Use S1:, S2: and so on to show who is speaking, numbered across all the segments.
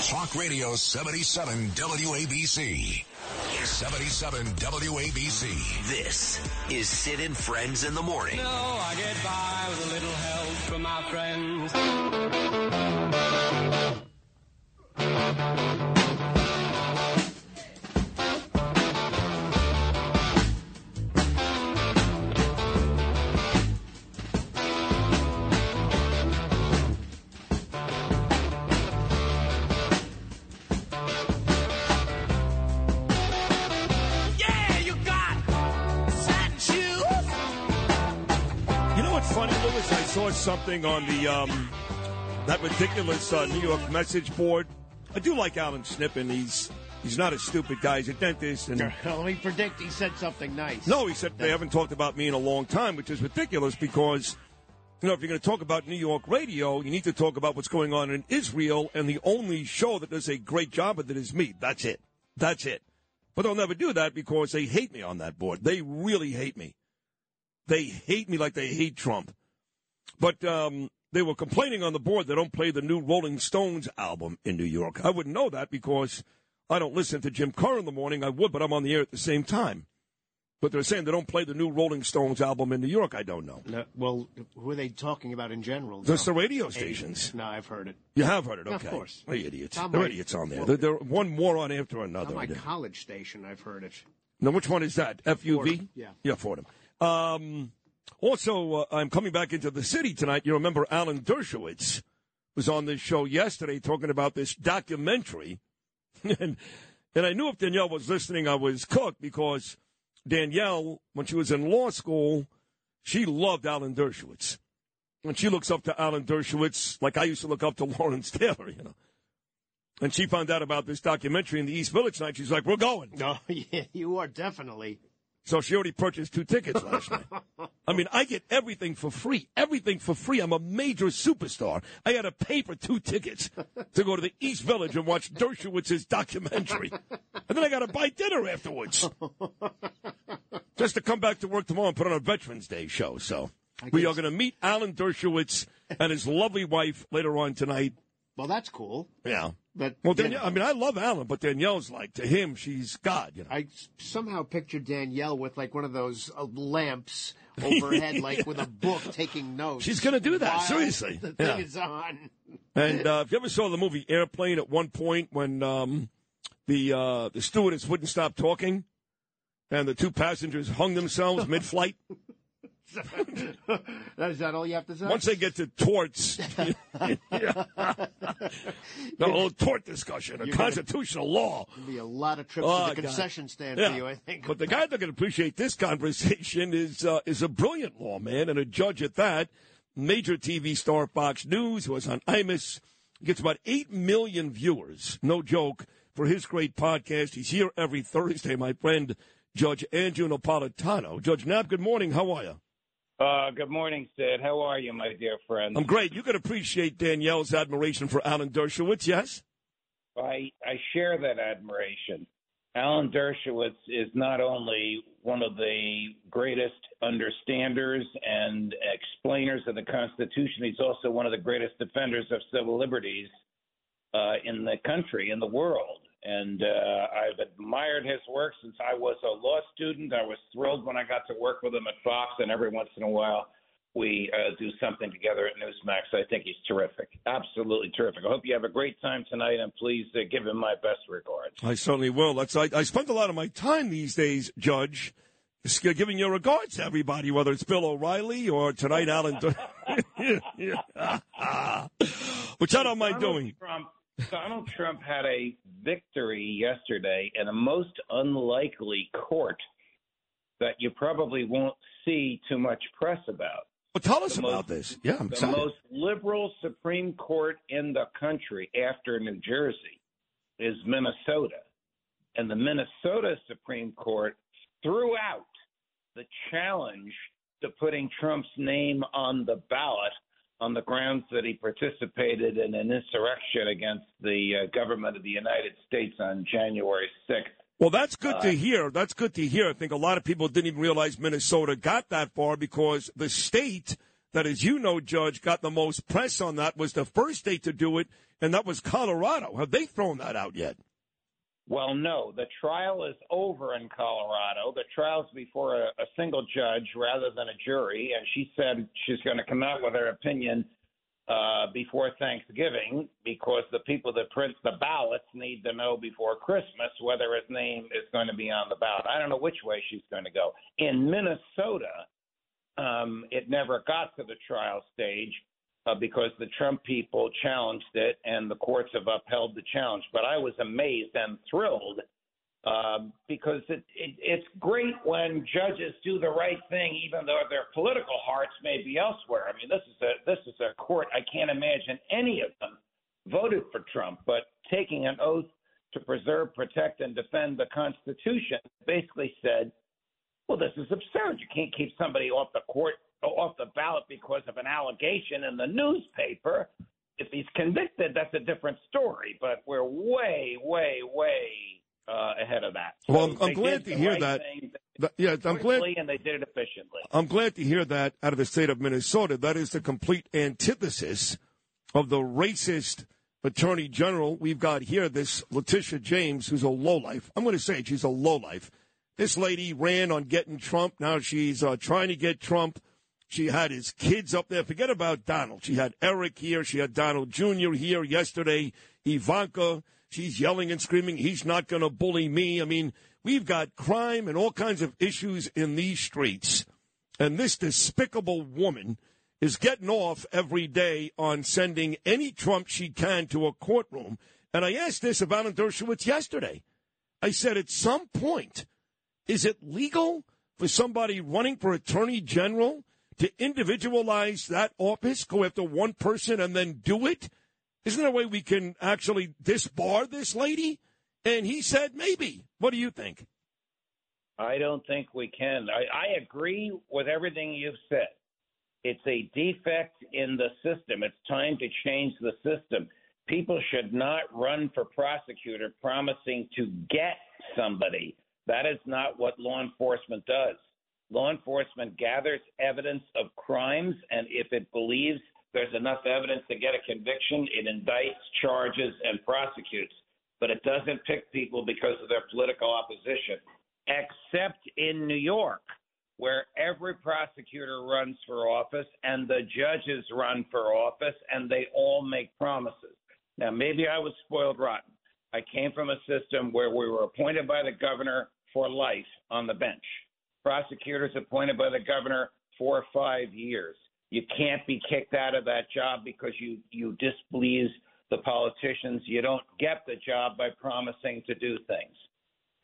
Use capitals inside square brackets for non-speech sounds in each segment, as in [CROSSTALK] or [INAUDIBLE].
S1: Talk Radio 77 WABC. 77 WABC.
S2: This is Sid and Friends in the Morning.
S3: No, I get by with a little help from my friends.
S4: Saw something on the um, that ridiculous uh, New York message board. I do like Alan Snippen. He's he's not a stupid guy. He's a dentist, and [LAUGHS]
S5: Let me predict he said something nice.
S4: no, he said they haven't talked about me in a long time, which is ridiculous because. You know, if you're going to talk about New York radio, you need to talk about what's going on in Israel, and the only show that does a great job of it is me. That's it. That's it. But they'll never do that because they hate me on that board. They really hate me. They hate me like they hate Trump. But um, they were complaining on the board they don't play the new Rolling Stones album in New York. I wouldn't know that because I don't listen to Jim Kerr in the morning. I would, but I'm on the air at the same time. But they're saying they don't play the new Rolling Stones album in New York. I don't know.
S5: No, well, who are they talking about in general?
S4: Just the radio stations.
S5: No, I've heard it.
S4: You have heard it, okay?
S5: Of course.
S4: They're idiots. They're
S5: my-
S4: idiots on there.
S5: well-
S4: They're, they're one moron after another.
S5: On my college station, I've heard it.
S4: Now, which one is that? FUV?
S5: Fordham, yeah.
S4: Yeah, Fordham. Um, also, uh, I'm coming back into the city tonight. You remember Alan Dershowitz was on this show yesterday talking about this documentary. [LAUGHS] and, and I knew if Danielle was listening, I was cooked because Danielle, when she was in law school, she loved Alan Dershowitz. And she looks up to Alan Dershowitz like I used to look up to [LAUGHS] Lawrence Taylor, you know. And she found out about this documentary in the East Village night. She's like, we're going.
S5: No, [LAUGHS] yeah, you are definitely.
S4: So she already purchased two tickets last night. I mean, I get everything for free. Everything for free. I'm a major superstar. I had to pay for two tickets to go to the East Village and watch Dershowitz's documentary. And then I got to buy dinner afterwards. Just to come back to work tomorrow and put on a Veterans Day show. So we are going to meet Alan Dershowitz and his lovely wife later on tonight.
S5: Well, that's cool.
S4: Yeah.
S5: But
S4: Well, Danielle, I mean, I love Alan, but Danielle's like, to him, she's God, you know.
S5: I somehow pictured Danielle with like one of those uh, lamps [LAUGHS] overhead, like with a book taking notes.
S4: She's gonna do that, seriously.
S5: The thing
S4: Yeah.
S5: is on.
S4: And [LAUGHS] uh, if you ever saw the movie Airplane, at one point when um, the uh, the stewardess wouldn't stop talking, and the two passengers hung themselves mid-flight. [LAUGHS] [LAUGHS]
S5: is that all you have to say?
S4: Once they get to torts, [LAUGHS] [LAUGHS] the whole tort discussion, a
S5: You're gonna-
S4: constitutional law.
S5: Be a lot of trips
S4: Oh,
S5: to the
S4: God.
S5: concession stand
S4: Yeah.
S5: for you, I think.
S4: But the guy that can appreciate this conversation is uh, is a brilliant lawman and a judge at that. Major TV star Fox News, who was on Imus, gets about eight million viewers. No joke for his great podcast. He's here every Thursday. My friend Judge Andrew Napolitano. Judge Nap, good morning. How are you?
S6: Uh, good morning, Sid. How are you, my dear friend?
S4: I'm great. You can appreciate Danielle's admiration for Alan Dershowitz, yes?
S6: I I share that admiration. Alan Dershowitz is not only one of the greatest understanders and explainers of the Constitution, he's also one of the greatest defenders of civil liberties uh, in the country, in the world. And uh, I've admired his work since I was a law student. I was thrilled when I got to work with him at Fox, and every once in a while we uh, do something together at Newsmax. I think he's terrific, absolutely terrific. I hope you have a great time tonight, and please uh, give him my best regards.
S4: I certainly will. That's I, I spend a lot of my time these days, Judge, giving your regards to everybody, whether it's Bill O'Reilly or tonight Alan. Which I don't mind doing.
S6: Trump, Donald Trump had a victory yesterday in a most unlikely court that you probably won't see too much press about.
S4: Well, tell us
S6: The
S4: about
S6: most-
S4: this. Yeah, I'm
S6: the
S4: excited.
S6: most liberal Supreme Court in the country after New Jersey is Minnesota. And the Minnesota Supreme Court threw out the challenge to putting Trump's name on the ballot on the grounds that he participated in an insurrection against the uh, government of the United States on January 6th.
S4: Well, that's good
S6: Uh,
S4: to hear. That's good to hear. I think a lot of people didn't even realize Minnesota got that far because the state that, as you know, Judge, got the most press on that was the first state to do it, and that was Colorado. Have they thrown that out yet?
S6: Well, no. The trial is over in Colorado. The trial's before a, a single judge rather than a jury, and she said she's going to come out with her opinion uh, before Thanksgiving because the people that print the ballots need to know before Christmas whether his name is going to be on the ballot. I don't know which way she's going to go. In Minnesota, um, it never got to the trial stage uh, because the Trump people challenged it and the courts have upheld the challenge. But I was amazed and thrilled um, because it, it, it's great when judges do the right thing, even though their political hearts may be elsewhere. I mean, this is a this is a court. I can't imagine any of them voted for Trump, but taking an oath to preserve, protect, and defend the Constitution basically said, "Well, this is absurd. You can't keep somebody off the court off the ballot because of an allegation in the newspaper." If he's convicted, that's a different story. But we're way, way, way uh, ahead of that.
S4: So well, I'm, I'm glad to hear
S6: right
S4: that. Yeah, I'm glad.
S6: And they did it efficiently.
S4: I'm glad to hear that out of the state of Minnesota. That is the complete antithesis of the racist attorney general we've got here. This Letitia James, who's a lowlife. I'm going to say it, she's a lowlife. This lady ran on getting Trump. Now she's uh, trying to get Trump. She had his kids up there. Forget about Donald. She had Eric here. She had Donald Jr. here yesterday. Ivanka. She's yelling and screaming, he's not going to bully me. I mean, we've got crime and all kinds of issues in these streets. And this despicable woman is getting off every day on sending any Trump she can to a courtroom. And I asked this of Alan Dershowitz yesterday. I said, at some point, is it legal for somebody running for attorney general to individualize that office, go after one person and then do it? Isn't there a way we can actually disbar this lady? And he said, maybe. What do you think?
S6: I don't think we can. I, I agree with everything you've said. It's a defect in the system. It's time to change the system. People should not run for prosecutor promising to get somebody. That is not what law enforcement does. Law enforcement gathers evidence of crimes, and if it believes there's enough evidence to get a conviction. It indicts, charges, and prosecutes, but it doesn't pick people because of their political opposition, except in New York, where every prosecutor runs for office and the judges run for office, and they all make promises. Now, maybe I was spoiled rotten. I came from a system where we were appointed by the governor for life on the bench. Prosecutors appointed by the governor for five years. You can't be kicked out of that job because you you displease the politicians. You don't get the job by promising to do things.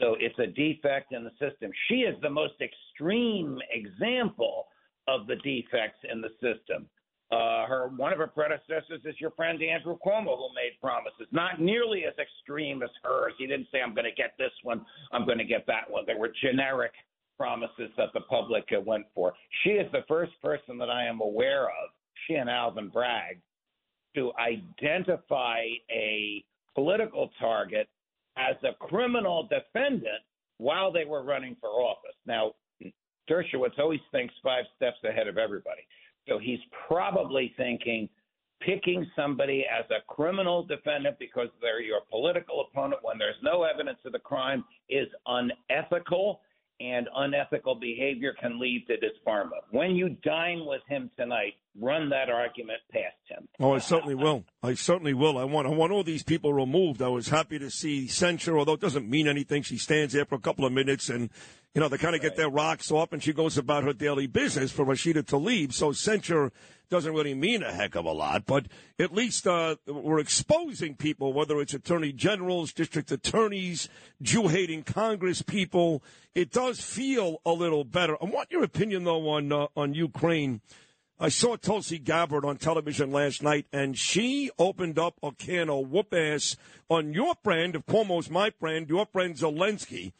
S6: So it's a defect in the system. She is the most extreme example of the defects in the system. Uh, her one of her predecessors is your friend Andrew Cuomo, who made promises not nearly as extreme as hers. He didn't say, "I'm going to get this one, I'm going to get that one." They were generic promises that the public went for. She is the first person that I am aware of, she and Alvin Bragg, to identify a political target as a criminal defendant while they were running for office. Now, Dershowitz always thinks five steps ahead of everybody. So he's probably thinking picking somebody as a criminal defendant because they're your political opponent when there's no evidence of the crime is unethical and unethical behavior can lead to disbarment. When you dine with him tonight, run that argument past him.
S4: Oh, I certainly will. I certainly will. I want I want all these people removed. I was happy to see censure, although it doesn't mean anything. She stands there for a couple of minutes and you know, they kind of right. get their rocks off and she goes about her daily business for Rashida Tlaib. So censure doesn't really mean a heck of a lot, but at least uh, we're exposing people, whether it's attorney generals, district attorneys, Jew hating Congress people. It does feel a little better. I want your opinion, though, on, uh, on Ukraine. I saw Tulsi Gabbard on television last night, and she opened up a can of whoop ass on your friend, if Cuomo's my friend, your friend Zelensky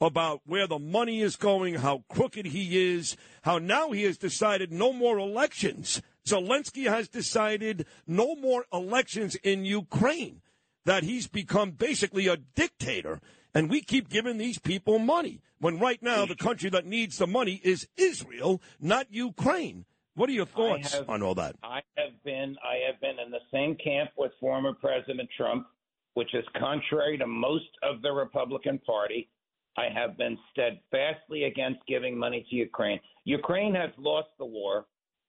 S4: about where the money is going, how crooked he is, how now he has decided no more elections. Zelensky has decided no more elections in Ukraine, that he's become basically a dictator. And we keep giving these people money when right now the country that needs the money is Israel, not Ukraine. What are your thoughts
S6: have-
S4: on all that?
S6: I have been I have been in the same camp with former President Trump, which is contrary to most of the Republican Party. I have been steadfastly against giving money to Ukraine. Ukraine has lost the war.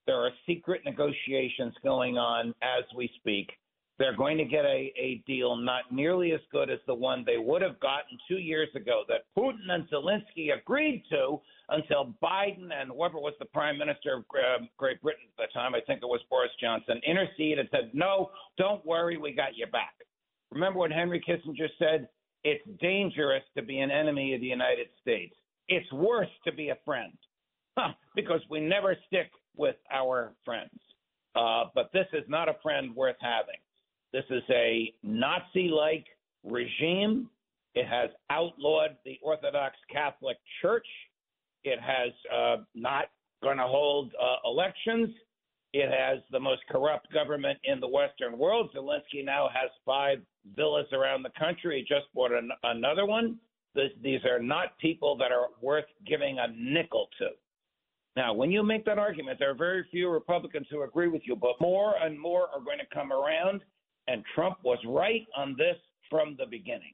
S6: There are secret negotiations going on as we speak. They're going to get a, a deal not nearly as good as the one they would have gotten two years ago that Putin and Zelensky agreed to until Biden and whoever was the prime minister of uh, Great Britain at the time, I think it was Boris Johnson, interceded and said, no, don't worry, we got your back. Remember what Henry Kissinger said? It's dangerous to be an enemy of the United States. It's worse to be a friend huh, because we never stick with our friends. Uh, but this is not a friend worth having. This is a Nazi like regime. It has outlawed the Orthodox Catholic Church. It has uh, not going to hold uh, elections. It has the most corrupt government in the Western world. Zelensky now has five villas around the country. He just bought an, another one. This, these are not people that are worth giving a nickel to. Now, when you make that argument, there are very few Republicans who agree with you, but more and more are going to come around, and Trump was right on this from the beginning.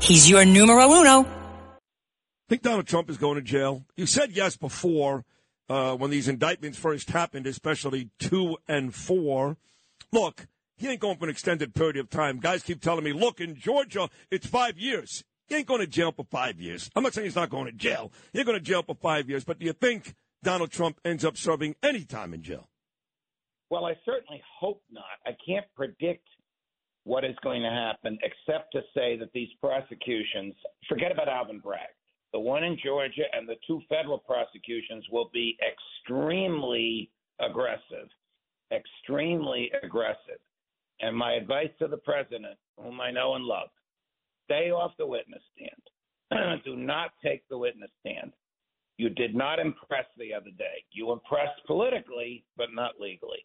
S7: He's your numero uno.
S4: I Think Donald Trump is going to jail? You said yes before uh, when these indictments first happened, especially two and four. Look, he ain't going for an extended period of time. Guys keep telling me, look, in Georgia, it's five years. He ain't going to jail for five years. I'm not saying he's not going to jail. He's going to jail for five years. But do you think Donald Trump ends up serving any time in jail?
S6: Well, I certainly hope not. I can't predict what is going to happen except to say that these prosecutions, forget about Alvin Bragg, the one in Georgia and the two federal prosecutions will be extremely aggressive, extremely aggressive. And my advice to the president, whom I know and love, stay off the witness stand. [CLEARS THROAT] Do not take the witness stand. You did not impress the other day. You impressed politically, but not legally.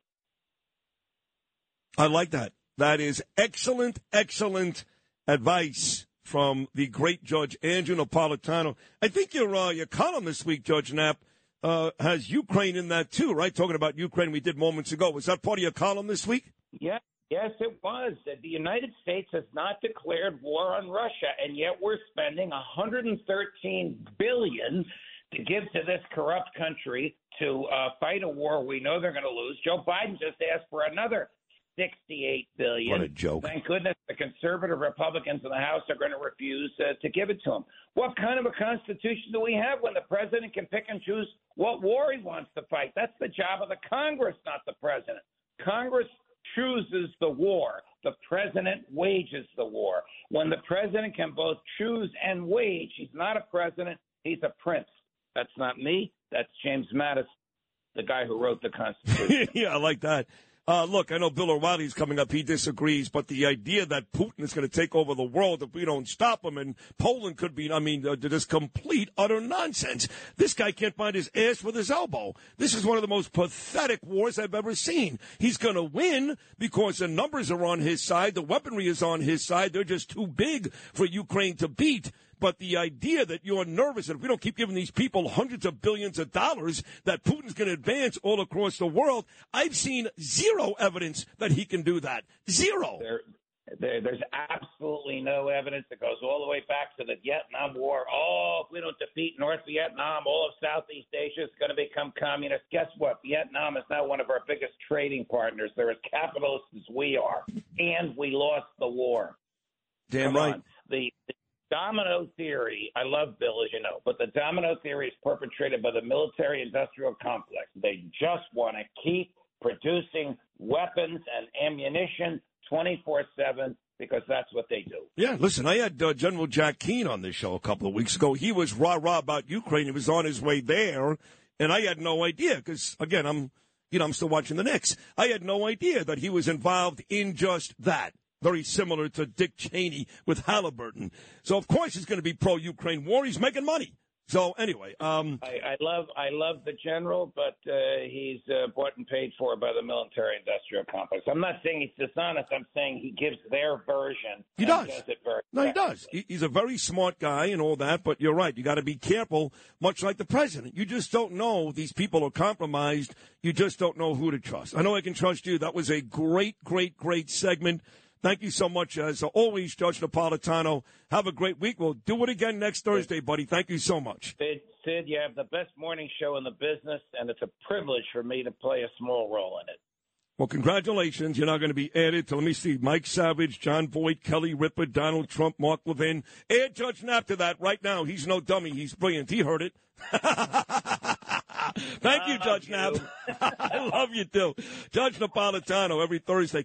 S4: I like that. That is excellent, excellent advice from the great Judge Andrew Napolitano. I think your uh, your column this week, Judge Nap, uh, has Ukraine in that too, right? Talking about Ukraine, we did moments ago. Was that part of your column this week?
S6: Yeah, yes, it was. The United States has not declared war on Russia, and yet we're spending 113 billion to give to this corrupt country to uh, fight a war we know they're going to lose. Joe Biden just asked for another 68 billion.
S4: What a joke.
S6: Thank goodness the conservative Republicans in the House are going to refuse uh, to give it to him. What kind of a constitution do we have when the president can pick and choose what war he wants to fight? That's the job of the Congress, not the president. Congress chooses the war. The president wages the war. When the president can both choose and wage, he's not a president, he's a prince. That's not me. That's James Madison, the guy who wrote the Constitution. [LAUGHS]
S4: yeah, I like that. Uh, look, I know Bill O'Reilly's coming up. He disagrees, but the idea that Putin is going to take over the world if we don't stop him and Poland could be, I mean, uh, just complete, utter nonsense. This guy can't find his ass with his elbow. This is one of the most pathetic wars I've ever seen. He's going to win because the numbers are on his side. The weaponry is on his side. They're just too big for Ukraine to beat. But the idea that you're nervous that if we don't keep giving these people hundreds of billions of dollars, that Putin's going to advance all across the world, I've seen zero evidence that he can do that. Zero.
S6: There, there, there's absolutely no evidence that goes all the way back to the Vietnam War. Oh, if we don't defeat North Vietnam, all of Southeast Asia is going to become communist. Guess what? Vietnam is now one of our biggest trading partners. They're as capitalist as we are, and we lost the war.
S4: Damn
S6: Come
S4: right.
S6: The, the domino theory, I love Bill, as you know, but the domino theory is perpetrated by the military industrial complex. They just want to keep producing weapons and ammunition 24 7 because that's what they do.
S4: Yeah, listen, I had uh, General Jack Keane on this show a couple of weeks ago. He was rah rah about Ukraine. He was on his way there. And I had no idea because, again, I'm, you know, I'm still watching the Knicks. I had no idea that he was involved in just that. Very similar to Dick Cheney with Halliburton. So, of course, he's going to be pro Ukraine war. He's making money. So anyway, um,
S6: I, I love I love the general, but uh, he's uh, bought and paid for by the military-industrial complex. I'm not saying he's dishonest. I'm saying he gives their version.
S4: He does.
S6: does it very
S4: no, he does. He- He's a very smart guy and all that. But you're right. You got to be careful. Much like the president, you just don't know. These people are compromised. You just don't know who to trust. I know I can trust you. That was a great, great, great segment. Thank you so much, uh, as always, Judge Napolitano. Have a great week. We'll do it again next Thursday, buddy. Thank you so much.
S6: Sid, Sid, you have the best morning show in the business, and it's a privilege for me to play a small role in it.
S4: Well, congratulations. You're now going to be added to, let me see, Mike Savage, Jon Voight, Kelly Ripa, Donald Trump, Mark Levin. Add Judge Nap to that right now. He's no dummy. He's brilliant. He heard it. [LAUGHS] Thank you, Judge Nap. [LAUGHS] I love you, too. Judge Napolitano every Thursday.